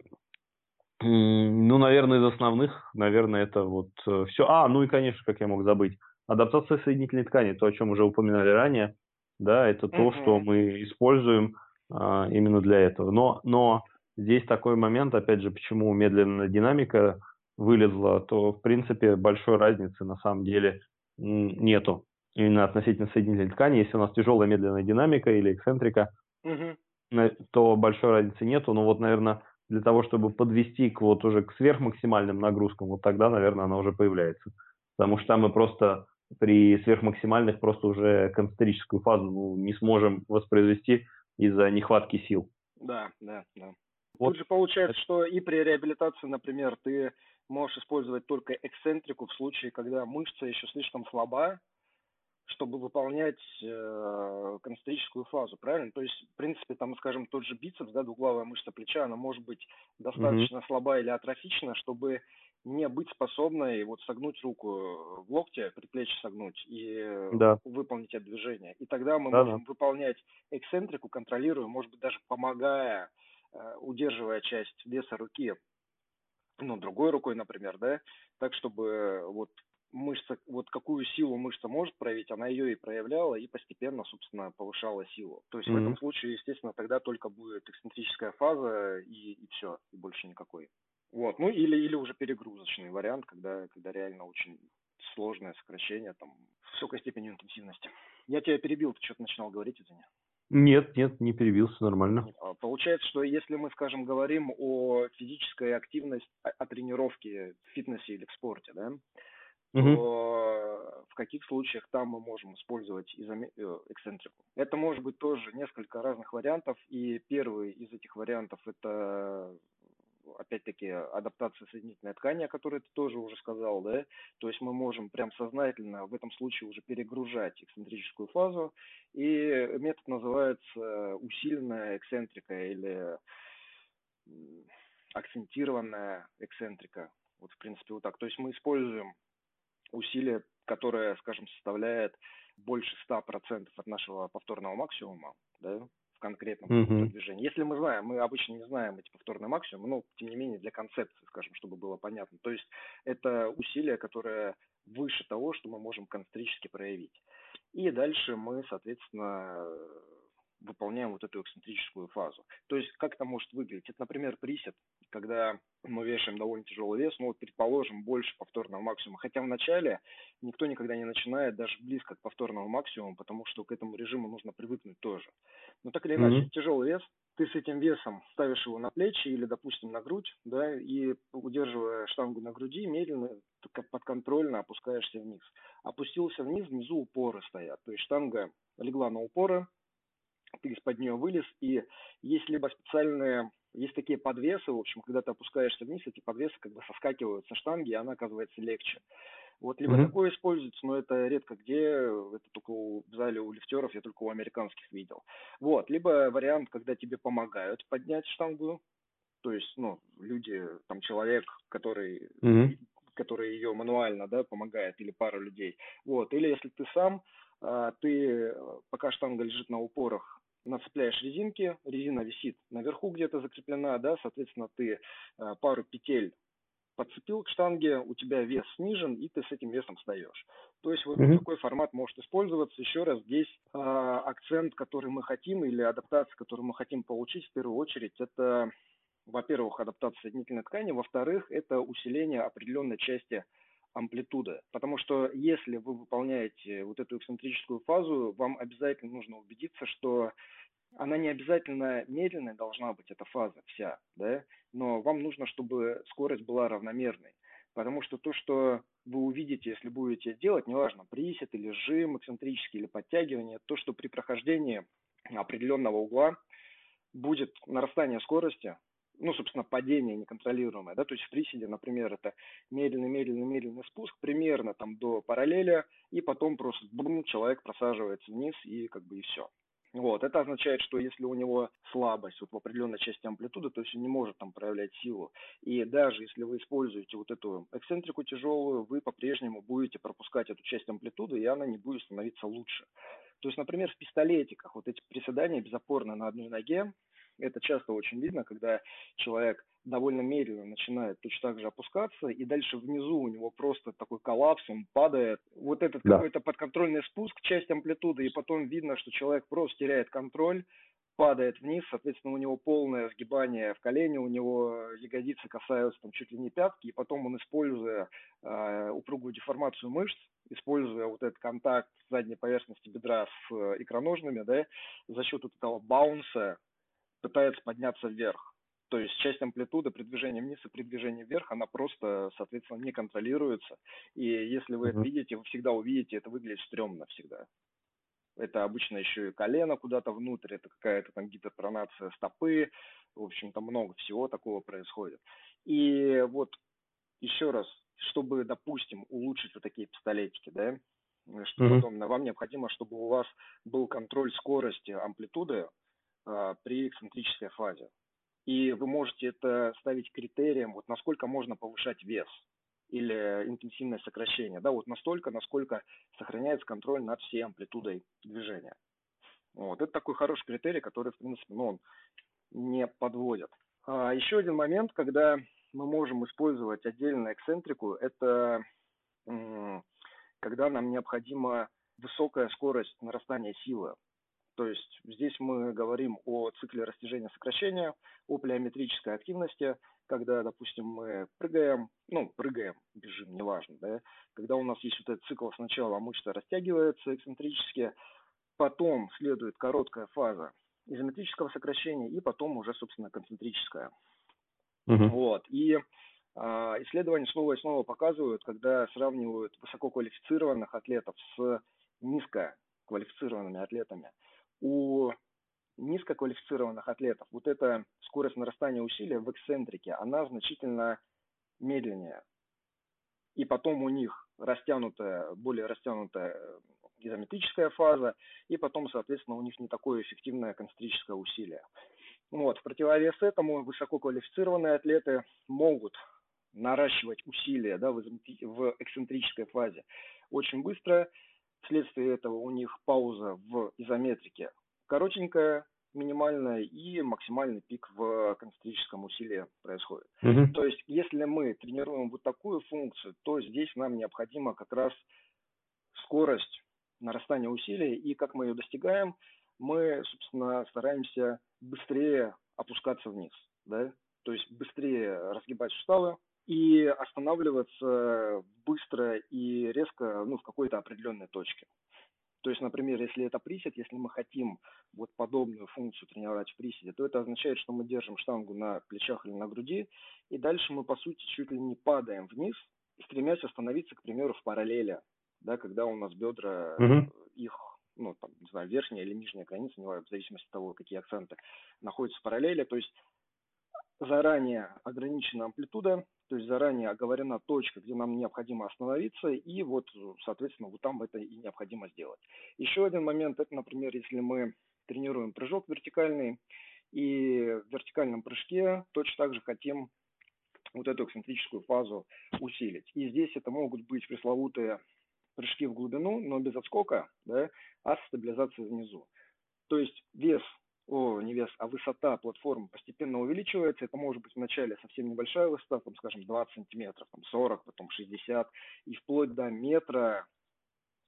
ну, наверное, из основных, наверное, это вот э, все. А, ну и, конечно, как я мог забыть, адаптация соединительной ткани, то, о чем уже упоминали ранее да, это то, что мы используем а, именно для этого. Но, но здесь такой момент, опять же, почему медленная динамика вылезла, то, в принципе, большой разницы на самом деле нету именно относительно соединительной ткани. Если у нас тяжелая медленная динамика или эксцентрика, uh-huh. то большой разницы нету. Но вот, наверное, для того, чтобы подвести к вот уже к сверхмаксимальным нагрузкам, вот тогда, наверное, она уже появляется. Потому что там мы просто при сверхмаксимальных просто уже концентрическую фазу ну, не сможем воспроизвести из-за нехватки сил. Да, да, да. Вот. Тут же получается, что и при реабилитации, например, ты можешь использовать только эксцентрику в случае, когда мышца еще слишком слаба, чтобы выполнять э, концентрическую фазу, правильно? То есть, в принципе, там, скажем, тот же бицепс, да, двуглавая мышца плеча, она может быть достаточно mm-hmm. слаба или атрофична, чтобы не быть способной вот согнуть руку в локте, предплечье согнуть и да. выполнить это движение. И тогда мы да, можем да. выполнять эксцентрику, контролируя, может быть, даже помогая, э, удерживая часть веса руки, ну, другой рукой, например, да, так, чтобы вот мышца, вот какую силу мышца может проявить, она ее и проявляла, и постепенно, собственно, повышала силу. То есть mm-hmm. в этом случае, естественно, тогда только будет эксцентрическая фаза и, и все, и больше никакой. Вот, ну или, или уже перегрузочный вариант, когда, когда реально очень сложное сокращение, там, высокой степени интенсивности. Я тебя перебил, ты что-то начинал говорить, извини. Нет, нет, не перебился, нормально. А, получается, что если мы, скажем, говорим о физической активности, о, о тренировке в фитнесе или в спорте, да, угу. то в каких случаях там мы можем использовать изоме... Э, эксцентрику? Это может быть тоже несколько разных вариантов, и первый из этих вариантов это опять-таки, адаптация соединительной ткани, о которой ты тоже уже сказал, да, то есть мы можем прям сознательно в этом случае уже перегружать эксцентрическую фазу, и метод называется усиленная эксцентрика или акцентированная эксцентрика. Вот, в принципе, вот так. То есть мы используем усилие, которое, скажем, составляет больше 100% от нашего повторного максимума, да, в конкретном mm-hmm. движении. Если мы знаем, мы обычно не знаем эти повторные максимумы, но тем не менее для концепции, скажем, чтобы было понятно. То есть это усилие, которое выше того, что мы можем концентрически проявить. И дальше мы, соответственно, выполняем вот эту эксцентрическую фазу. То есть как это может выглядеть? Это, например, присед, когда мы вешаем довольно тяжелый вес, ну вот предположим, больше повторного максимума. Хотя в начале никто никогда не начинает даже близко к повторному максимуму, потому что к этому режиму нужно привыкнуть тоже. Но так или иначе, mm-hmm. тяжелый вес, ты с этим весом ставишь его на плечи или, допустим, на грудь, да, и удерживая штангу на груди, медленно, подконтрольно опускаешься вниз. Опустился вниз, внизу упоры стоят. То есть штанга легла на упоры, ты из-под нее вылез, и есть либо специальные, есть такие подвесы, в общем, когда ты опускаешься вниз, эти подвесы как бы соскакивают со штанги, и она оказывается легче. Вот либо mm-hmm. такое используется, но это редко где, это только у, в зале у лифтеров, я только у американских видел. Вот, либо вариант, когда тебе помогают поднять штангу, то есть, ну, люди, там, человек, который mm-hmm который ее мануально, да, помогает, или пару людей. Вот. Или если ты сам, а, ты, пока штанга лежит на упорах, нацепляешь резинки, резина висит наверху где-то закреплена, да, соответственно, ты а, пару петель подцепил к штанге, у тебя вес снижен, и ты с этим весом встаешь. То есть вот mm-hmm. такой формат может использоваться. Еще раз, здесь э, акцент, который мы хотим, или адаптация, которую мы хотим получить, в первую очередь, это, во-первых, адаптация соединительной ткани, во-вторых, это усиление определенной части амплитуды. Потому что если вы выполняете вот эту эксцентрическую фазу, вам обязательно нужно убедиться, что она не обязательно медленной должна быть, эта фаза вся, да, но вам нужно, чтобы скорость была равномерной. Потому что то, что вы увидите, если будете делать, неважно, присед или жим, эксцентрический или подтягивание, то, что при прохождении определенного угла будет нарастание скорости, ну, собственно, падение неконтролируемое, да, то есть в приседе, например, это медленный-медленный-медленный спуск примерно там до параллеля, и потом просто бум, человек просаживается вниз, и как бы и все. Вот, это означает, что если у него слабость вот в определенной части амплитуды, то есть он не может там проявлять силу. И даже если вы используете вот эту эксцентрику тяжелую, вы по-прежнему будете пропускать эту часть амплитуды, и она не будет становиться лучше. То есть, например, в пистолетиках вот эти приседания безопорно на одной ноге, это часто очень видно, когда человек довольно медленно начинает точно так же опускаться, и дальше внизу у него просто такой коллапс, он падает. Вот этот да. какой-то подконтрольный спуск, часть амплитуды, и потом видно, что человек просто теряет контроль, падает вниз, соответственно, у него полное сгибание в колене, у него ягодицы касаются там чуть ли не пятки, и потом он, используя э, упругую деформацию мышц, используя вот этот контакт задней поверхности бедра с э, икроножными, да, за счет вот этого баунса пытается подняться вверх. То есть часть амплитуды при движении вниз и при движении вверх, она просто, соответственно, не контролируется. И если вы это видите, вы всегда увидите, это выглядит стрёмно всегда. Это обычно еще и колено куда-то внутрь, это какая-то там гипертронация стопы. В общем, там много всего такого происходит. И вот еще раз, чтобы, допустим, улучшить вот такие пистолетики, да, что mm-hmm. потом вам необходимо, чтобы у вас был контроль скорости амплитуды, при эксцентрической фазе. И вы можете это ставить критерием, вот насколько можно повышать вес или интенсивное сокращение, да, вот настолько, насколько сохраняется контроль над всей амплитудой движения. Вот, это такой хороший критерий, который, в принципе, ну, он не подводит. А еще один момент, когда мы можем использовать отдельно эксцентрику, это когда нам необходима высокая скорость нарастания силы. То есть здесь мы говорим о цикле растяжения-сокращения, о плеометрической активности, когда, допустим, мы прыгаем, ну, прыгаем, бежим, неважно, да, когда у нас есть вот этот цикл, сначала мышца растягивается эксцентрически, потом следует короткая фаза изометрического сокращения и потом уже, собственно, концентрическая. Uh-huh. Вот, и а, исследования снова и снова показывают, когда сравнивают высококвалифицированных атлетов с низкоквалифицированными атлетами – у низкоквалифицированных атлетов вот эта скорость нарастания усилия в эксцентрике, она значительно медленнее. И потом у них растянутая, более растянутая э, изометрическая фаза, и потом, соответственно, у них не такое эффективное концентрическое усилие. Вот. В противовес этому высококвалифицированные атлеты могут наращивать усилия да, в, в эксцентрической фазе очень быстро, Вследствие этого у них пауза в изометрике коротенькая, минимальная и максимальный пик в концентрическом усилии происходит. Угу. То есть, если мы тренируем вот такую функцию, то здесь нам необходима как раз скорость нарастания усилий, и как мы ее достигаем, мы, собственно, стараемся быстрее опускаться вниз, да, то есть быстрее разгибать суставы, и останавливаться быстро и резко ну, в какой-то определенной точке. То есть, например, если это присед, если мы хотим вот подобную функцию тренировать в приседе, то это означает, что мы держим штангу на плечах или на груди, и дальше мы, по сути, чуть ли не падаем вниз, стремясь остановиться, к примеру, в параллели, да, когда у нас бедра, mm-hmm. их, ну, там, не знаю, верхняя или нижняя граница, не знаю, в зависимости от того, какие акценты находятся в параллели, то есть заранее ограничена амплитуда, то есть заранее оговорена точка, где нам необходимо остановиться, и вот, соответственно, вот там это и необходимо сделать. Еще один момент, это, например, если мы тренируем прыжок вертикальный, и в вертикальном прыжке точно так же хотим вот эту эксцентрическую фазу усилить. И здесь это могут быть пресловутые прыжки в глубину, но без отскока, да, а с стабилизацией внизу. То есть вес, о, не вес, а высота платформы постепенно увеличивается. Это может быть вначале совсем небольшая высота, там, скажем, 20 сантиметров, там 40, потом 60, и вплоть до метра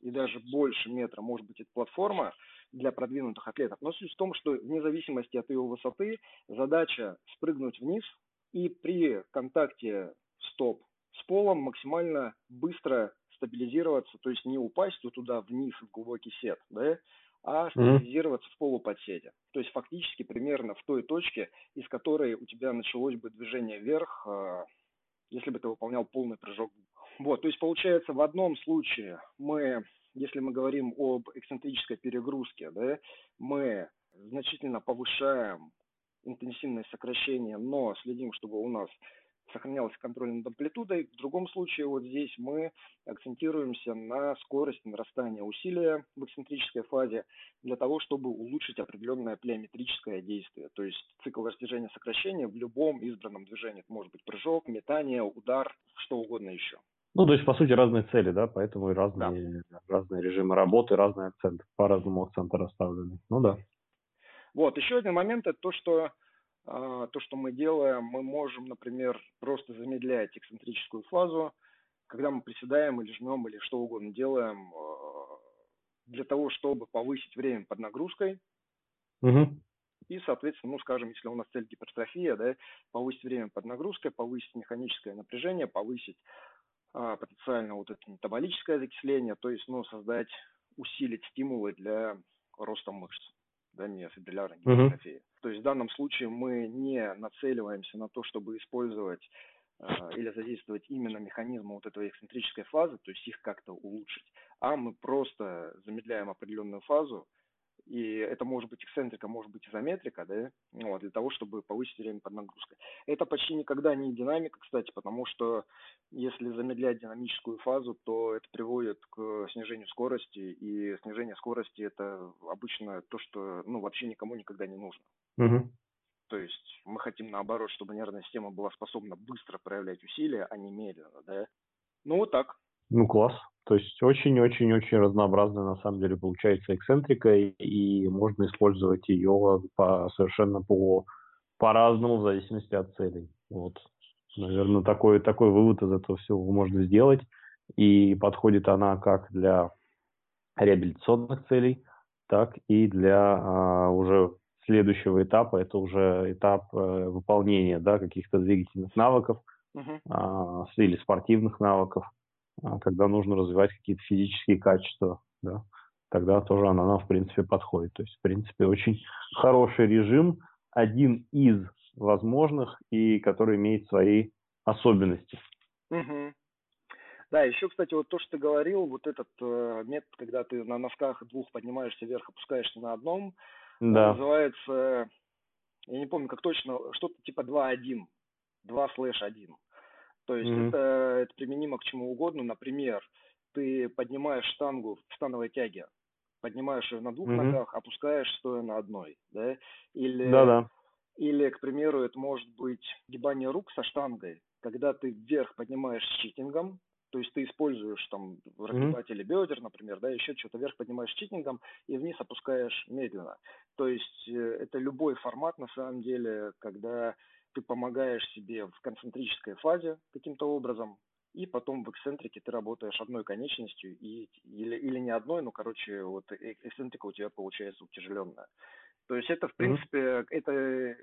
и даже больше метра может быть эта платформа для продвинутых атлетов. Но суть в том, что вне зависимости от ее высоты задача спрыгнуть вниз и при контакте стоп с полом максимально быстро стабилизироваться, то есть не упасть туда вниз в глубокий сет, да, а стабилизироваться mm-hmm. в полуподседе. То есть фактически примерно в той точке, из которой у тебя началось бы движение вверх, а, если бы ты выполнял полный прыжок. Вот, то есть получается в одном случае мы, если мы говорим об эксцентрической перегрузке, да, мы значительно повышаем интенсивность сокращения, но следим, чтобы у нас сохранялась контроль над амплитудой. В другом случае вот здесь мы акцентируемся на скорости нарастания усилия в эксцентрической фазе для того, чтобы улучшить определенное плеометрическое действие. То есть цикл растяжения сокращения в любом избранном движении. Это может быть прыжок, метание, удар, что угодно еще. Ну, то есть, по сути, разные цели, да, поэтому и разные, да. разные режимы работы, разные акценты, по-разному акценты расставлены. Ну да. Вот, еще один момент, это то, что то, что мы делаем, мы можем, например, просто замедлять эксцентрическую фазу, когда мы приседаем или жмем или что угодно делаем а, для того, чтобы повысить время под нагрузкой. Угу. И, соответственно, ну, скажем, если у нас цель гипертрофия, да, повысить время под нагрузкой, повысить механическое напряжение, повысить а, потенциально вот это метаболическое закисление, то есть, ну, создать, усилить стимулы для роста мышц да, миофибриллярной гипертрофии. Uh-huh. То есть в данном случае мы не нацеливаемся на то, чтобы использовать э, или задействовать именно механизмы вот этой эксцентрической фазы, то есть их как-то улучшить, а мы просто замедляем определенную фазу, и это может быть эксцентрика, может быть изометрика, да, вот, для того, чтобы повысить время под нагрузкой. Это почти никогда не динамика, кстати, потому что если замедлять динамическую фазу, то это приводит к снижению скорости, и снижение скорости это обычно то, что ну, вообще никому никогда не нужно. Угу. То есть мы хотим наоборот, чтобы нервная система была способна быстро проявлять усилия, а не медленно, да. Ну вот так. Ну класс. То есть очень-очень-очень разнообразная на самом деле получается эксцентрика, и можно использовать ее по, совершенно по, по-разному в зависимости от целей. Вот. Наверное, такой, такой вывод из этого всего можно сделать. И подходит она как для реабилитационных целей, так и для а, уже следующего этапа. Это уже этап а, выполнения да, каких-то двигательных навыков uh-huh. а, или спортивных навыков. А когда нужно развивать какие-то физические качества, да, тогда тоже она нам, в принципе, подходит. То есть, в принципе, очень хороший режим, один из возможных и который имеет свои особенности. Угу. Да, еще, кстати, вот то, что ты говорил, вот этот э, метод, когда ты на носках двух поднимаешься вверх, опускаешься на одном, да. называется, я не помню, как точно, что-то типа 2-1, 2 слэш 1. То есть mm-hmm. это, это применимо к чему угодно. Например, ты поднимаешь штангу в становой тяге, поднимаешь ее на двух mm-hmm. ногах, опускаешь стоя на одной, да? Или, Да-да. или, к примеру, это может быть гибание рук со штангой, когда ты вверх поднимаешь читингом, то есть ты используешь там разгибатели mm-hmm. бедер, например, да, еще что-то вверх поднимаешь читингом и вниз опускаешь медленно. То есть э, это любой формат на самом деле, когда ты помогаешь себе в концентрической фазе каким-то образом, и потом в эксцентрике ты работаешь одной конечностью, и, или, или не одной, но, короче, вот э, эксцентрика у тебя получается утяжеленная. То есть это, в принципе, mm-hmm. это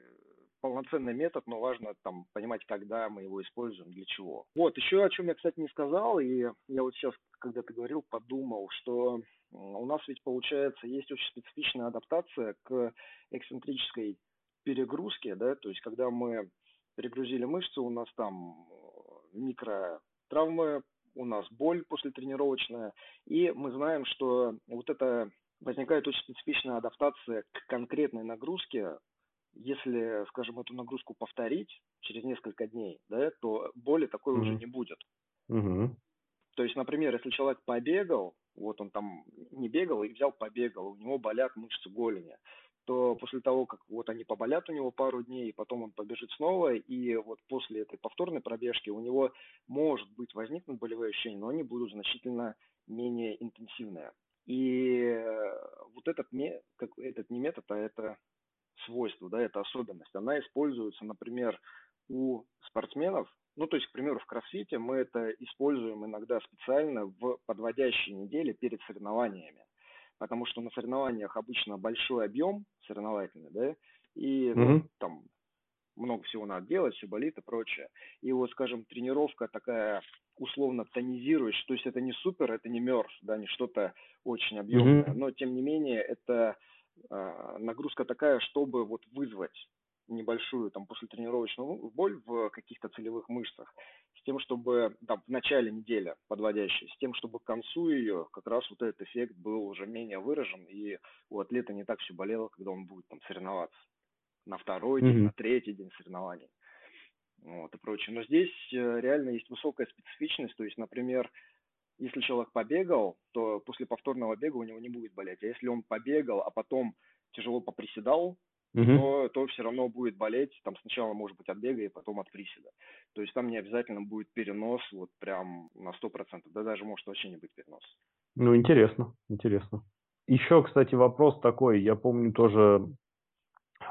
полноценный метод, но важно там понимать, когда мы его используем, для чего. Вот, еще о чем я, кстати, не сказал, и я вот сейчас, когда ты говорил, подумал, что у нас ведь, получается, есть очень специфичная адаптация к эксцентрической перегрузки, да, то есть когда мы перегрузили мышцы, у нас там э, микротравмы, у нас боль после тренировочная, и мы знаем, что вот это возникает очень специфичная адаптация к конкретной нагрузке. Если, скажем, эту нагрузку повторить через несколько дней, да, то боли такой mm-hmm. уже не будет. Mm-hmm. То есть, например, если человек побегал, вот он там не бегал и взял побегал, у него болят мышцы голени, то после того, как вот они поболят у него пару дней, потом он побежит снова, и вот после этой повторной пробежки у него может быть возникнут болевые ощущения, но они будут значительно менее интенсивные. И э, вот этот, как, этот не метод, а это свойство, да, это особенность, она используется, например, у спортсменов, ну, то есть, к примеру, в кроссфите мы это используем иногда специально в подводящей неделе перед соревнованиями. Потому что на соревнованиях обычно большой объем соревновательный, да, и ну, mm-hmm. там много всего надо делать, все болит и прочее. И вот, скажем, тренировка такая условно тонизирующая, то есть это не супер, это не мерз, да, не что-то очень объемное, mm-hmm. но тем не менее это э, нагрузка такая, чтобы вот вызвать небольшую там послетренировочную боль в каких-то целевых мышцах, с тем, чтобы там в начале недели подводящей, с тем, чтобы к концу ее как раз вот этот эффект был уже менее выражен, и у атлета не так все болело, когда он будет там соревноваться на второй mm-hmm. день, на третий день соревнований. Вот, и прочее. Но здесь э, реально есть высокая специфичность, то есть, например, если человек побегал, то после повторного бега у него не будет болеть. А если он побегал, а потом тяжело поприседал, угу. то, то все равно будет болеть, там сначала может быть от бега и потом от приседа. То есть там не обязательно будет перенос вот прям на 100%, да даже может вообще не быть перенос. Ну, интересно, интересно. Еще, кстати, вопрос такой, я помню тоже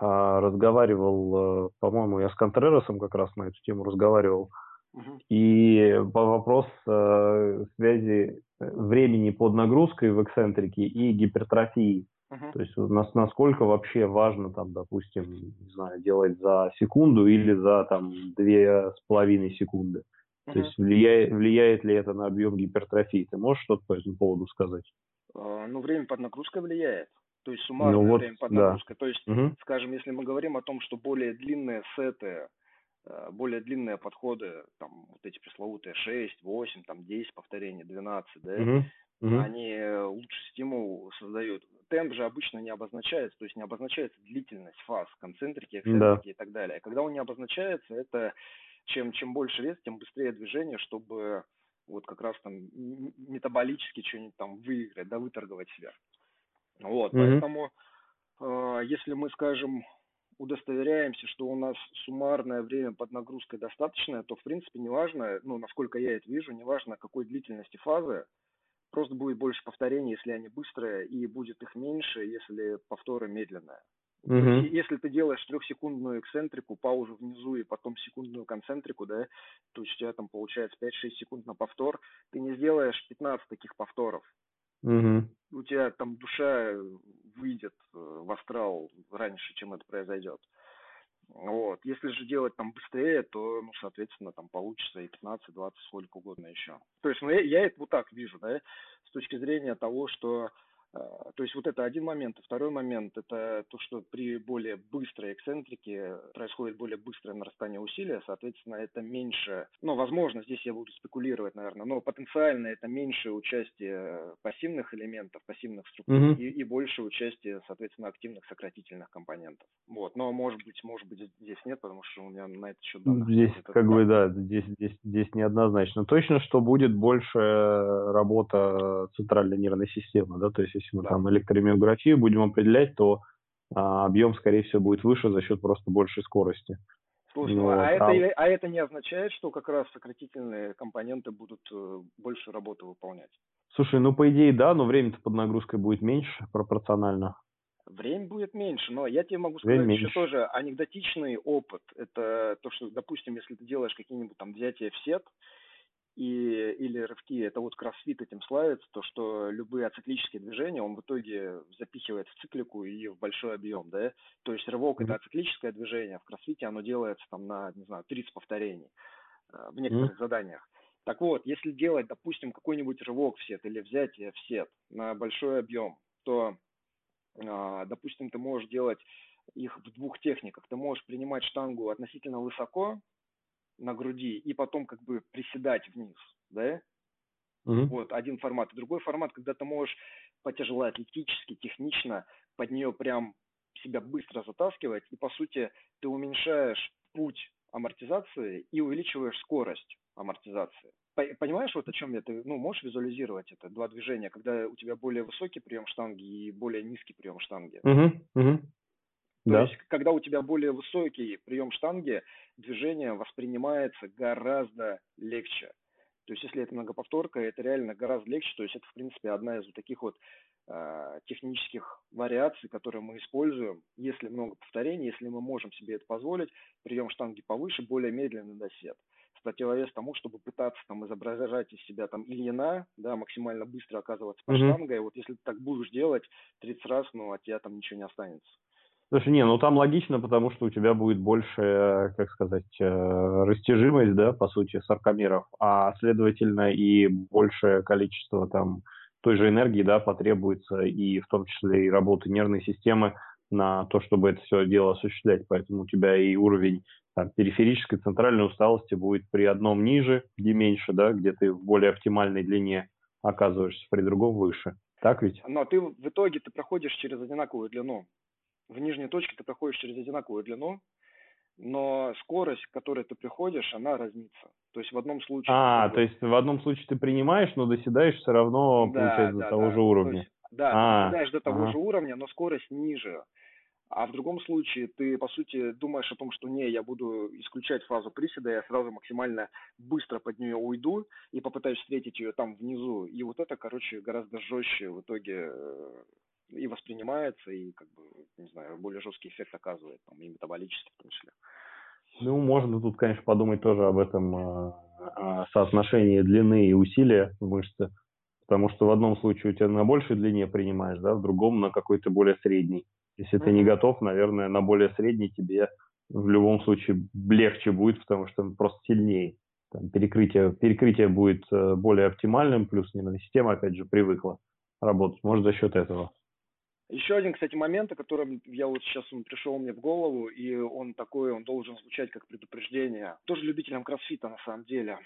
а, разговаривал, э, по-моему, я с Контреросом как раз на эту тему разговаривал, угу. и по вопрос э, связи э, времени под нагрузкой в эксцентрике и гипертрофии. Uh-huh. То есть нас, насколько вообще важно, там, допустим, не знаю, делать за секунду или за там две с половиной секунды. Uh-huh. То есть влияет, влияет ли это на объем гипертрофии? Ты можешь что-то по этому поводу сказать? Uh, ну, время под нагрузкой влияет. То есть суммарное ну, вот, время под нагрузкой. Да. То есть, uh-huh. скажем, если мы говорим о том, что более длинные сеты, э, более длинные подходы, там, вот эти пресловутые 6, 8, там, 10 повторений, 12, да, uh-huh угу. они лучше стимул создают. Темп же обычно не обозначается, то есть не обозначается длительность фаз, концентрики, эксцентрики да. и так далее. Когда он не обозначается, это чем, чем больше вес, тем быстрее движение, чтобы вот как раз там метаболически что-нибудь там выиграть, да, выторговать себя. Вот, угу. поэтому э, если мы, скажем, удостоверяемся, что у нас суммарное время под нагрузкой достаточное, то, в принципе, неважно, ну, насколько я это вижу, неважно, какой длительности фазы, Просто будет больше повторений, если они быстрые, и будет их меньше, если повторы медленные. Uh-huh. Если ты делаешь трехсекундную эксцентрику, паузу внизу и потом секундную концентрику, да, то есть у тебя там получается 5-6 секунд на повтор, ты не сделаешь 15 таких повторов. Uh-huh. У тебя там душа выйдет э, в астрал раньше, чем это произойдет. Вот. Если же делать там быстрее, то, ну, соответственно, там получится и 15, 20, сколько угодно еще. То есть, ну, я, я это вот так вижу, да, с точки зрения того, что то есть вот это один момент. Второй момент – это то, что при более быстрой эксцентрике происходит более быстрое нарастание усилия, соответственно, это меньше, ну, возможно, здесь я буду спекулировать, наверное, но потенциально это меньше участие пассивных элементов, пассивных структур угу. и, и больше участие, соответственно, активных сократительных компонентов. Вот, но может быть, может быть здесь нет, потому что у меня на это счет данных. Здесь, это как бы, да, здесь, здесь, здесь неоднозначно. Точно, что будет больше работа центральной нервной системы, да, то есть если мы да. там электромиографию будем определять, то а, объем, скорее всего, будет выше за счет просто большей скорости. Слушай, ну, а, а, это, а это не означает, что как раз сократительные компоненты будут э, больше работы выполнять? Слушай, ну по идее да, но время-то под нагрузкой будет меньше пропорционально. Время будет меньше, но я тебе могу сказать Время еще меньше. тоже анекдотичный опыт. Это то, что, допустим, если ты делаешь какие-нибудь там взятия в сет, и, или рывки, это вот кроссфит этим славится, то, что любые ациклические движения он в итоге запихивает в циклику и в большой объем, да, то есть рывок mm-hmm. это ациклическое движение, в кроссфите оно делается там на, не знаю, 30 повторений э, в некоторых mm-hmm. заданиях. Так вот, если делать, допустим, какой-нибудь рывок в сет или взятие в сет на большой объем, то, э, допустим, ты можешь делать их в двух техниках. Ты можешь принимать штангу относительно высоко, на груди и потом как бы приседать вниз, да? Угу. Вот один формат. Другой формат, когда ты можешь потяжелоатлетически, технично под нее прям себя быстро затаскивать, и по сути ты уменьшаешь путь амортизации и увеличиваешь скорость амортизации. Понимаешь, вот о чем я? Ты ну, можешь визуализировать это? Два движения, когда у тебя более высокий прием штанги и более низкий прием штанги. Угу, угу. То Да. есть, когда у тебя более высокий прием штанги, движение воспринимается гораздо легче. То есть, если это многоповторка, это реально гораздо легче. То есть, это, в принципе, одна из вот таких вот э, технических вариаций, которые мы используем. Если много повторений, если мы можем себе это позволить, прием штанги повыше, более медленный досет. В противовес тому, чтобы пытаться там изображать из себя там Ильина, да, максимально быстро оказываться под Мгм. штангой. Вот если ты так будешь делать 30 раз, ну, от тебя там ничего не останется. Слушай, не, ну там логично, потому что у тебя будет больше, как сказать, э, растяжимость, да, по сути, саркомеров, а следовательно и большее количество там той же энергии, да, потребуется и в том числе и работы нервной системы на то, чтобы это все дело осуществлять. Поэтому у тебя и уровень там, периферической центральной усталости будет при одном ниже, где меньше, да, где ты в более оптимальной длине оказываешься, при другом выше. Так ведь? Но ты в итоге ты проходишь через одинаковую длину. В нижней точке ты проходишь через одинаковую длину, но скорость, к которой ты приходишь, она разнится. То есть в одном случае... А, то есть в одном случае ты принимаешь, но доседаешь все равно, Да, получается, да, до того да. же То уровня. есть, да, А, ты доседаешь до того ага. же уровня, но скорость ниже. А в другом случае ты, по сути, думаешь о том, что не, я буду исключать фазу приседа, я сразу максимально быстро под нее уйду и попытаюсь встретить ее там внизу. И вот это, короче, гораздо жестче в итоге э, и воспринимается, и, как бы, не знаю, более жесткий эффект оказывает, там, и метаболический в том числе. Ну, можно тут, конечно, подумать тоже об этом э, о соотношении длины и усилия в мышце. Потому что в одном случае у тебя на большей длине принимаешь, да, в другом на какой-то более средней. Если ты не готов, наверное, на более средний тебе в любом случае легче будет, потому что просто сильнее. Там перекрытие, перекрытие будет э, более оптимальным, плюс нервная система, опять же, привыкла работать. Может, за счет этого. Еще один, кстати, момент, о котором я вот сейчас он пришел мне в голову, и он такой, он должен звучать как предупреждение. Тоже любителям кроссфита на самом деле.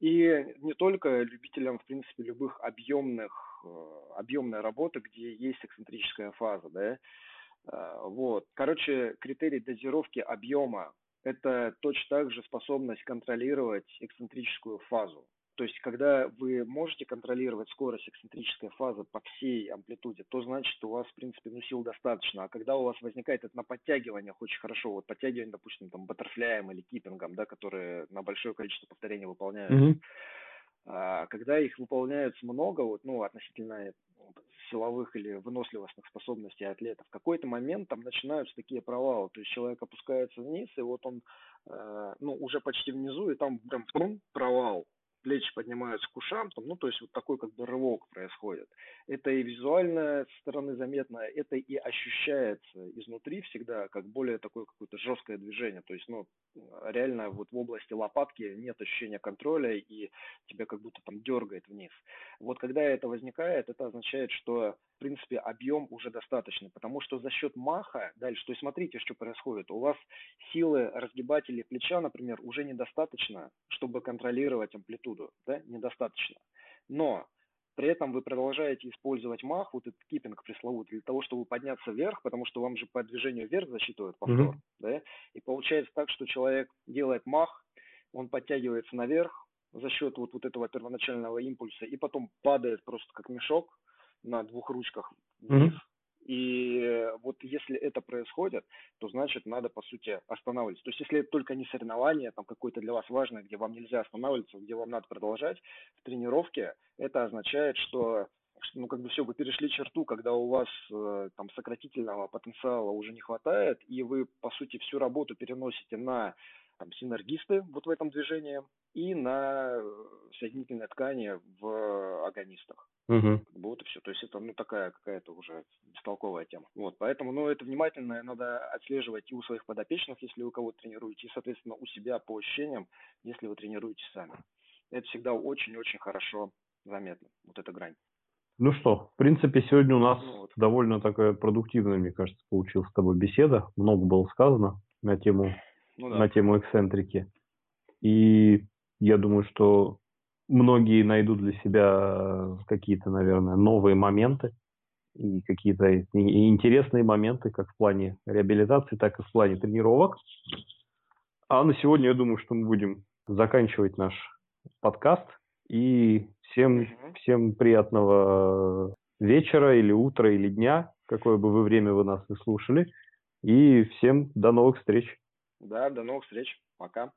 И не только любителям, в принципе, любых объемных, э, объемной работы, где есть эксцентрическая фаза, да. Э, Вот. Короче, критерий дозировки объема – это точно так же способность контролировать эксцентрическую фазу. То есть, когда вы можете контролировать скорость эксцентрической фазы по всей амплитуде, то значит, у вас, в принципе, ну, сил достаточно. А когда у вас возникает это на подтягиваниях очень хорошо, вот подтягивание, допустим, там, баттерфляем или киппингом, да, которые на большое количество повторений выполняются, Мгм. а, когда их выполняется много, вот, ну, относительно силовых или выносливостных способностей атлета, в какой-то момент там начинаются такие провалы. То есть человек опускается вниз, и вот он, э, ну, уже почти внизу, и там прям провал. Плечи поднимаются к ушам, там, ну, то есть вот такой как бы рывок происходит. Это и визуально со стороны заметно, это и ощущается изнутри всегда, как более такое какое-то жесткое движение. То есть, ну, реально вот в области лопатки нет ощущения контроля, и тебя как будто там дергает вниз. Вот когда это возникает, это означает, что, принципе, объем уже достаточный, потому что за счет маха, дальше, то есть смотрите, что происходит. У вас силы разгибателей плеча, например, уже недостаточно, чтобы контролировать амплитуду, да, недостаточно. Но при этом вы продолжаете использовать мах, вот этот киппинг пресловутый, для того, чтобы подняться вверх, потому что вам же по движению вверх засчитывают повтор, Мгм. да, и получается так, что человек делает мах, он подтягивается наверх за счет вот, вот этого первоначального импульса, и потом падает просто как мешок на двух ручках вниз. Мгм. И э, вот если это происходит, то значит надо, по сути, останавливаться. То есть если это только не соревнование, там какое-то для вас важное, где вам нельзя останавливаться, где вам надо продолжать в тренировке, это означает, что что, ну, как бы все, вы перешли черту, когда у вас э, там сократительного потенциала уже не хватает, и вы, по сути, всю работу переносите на там, синергисты вот в этом движении и на соединительные ткани в агонистах. Как бы вот и все. То есть это ну такая какая-то уже бестолковая тема. Вот, поэтому, ну, это внимательно надо отслеживать и у своих подопечных, если вы кого-то тренируете, и, соответственно, у себя по ощущениям, если вы тренируете сами. Это всегда очень-очень хорошо заметно, вот эта грань. Ну что, в принципе, сегодня у нас Ну вот. довольно такая продуктивная, мне кажется, получилась с тобой беседа. Много было сказано на тему, Ну на да. тему эксцентрики. И я думаю, что многие найдут для себя какие-то, наверное, новые моменты и какие-то интересные моменты, как в плане реабилитации, так и в плане тренировок. А на сегодня я думаю, что мы будем заканчивать наш подкаст. И всем, всем приятного вечера или утра или дня, какое бы вы время вы нас и слушали. И всем до новых встреч. Да, до новых встреч. Пока.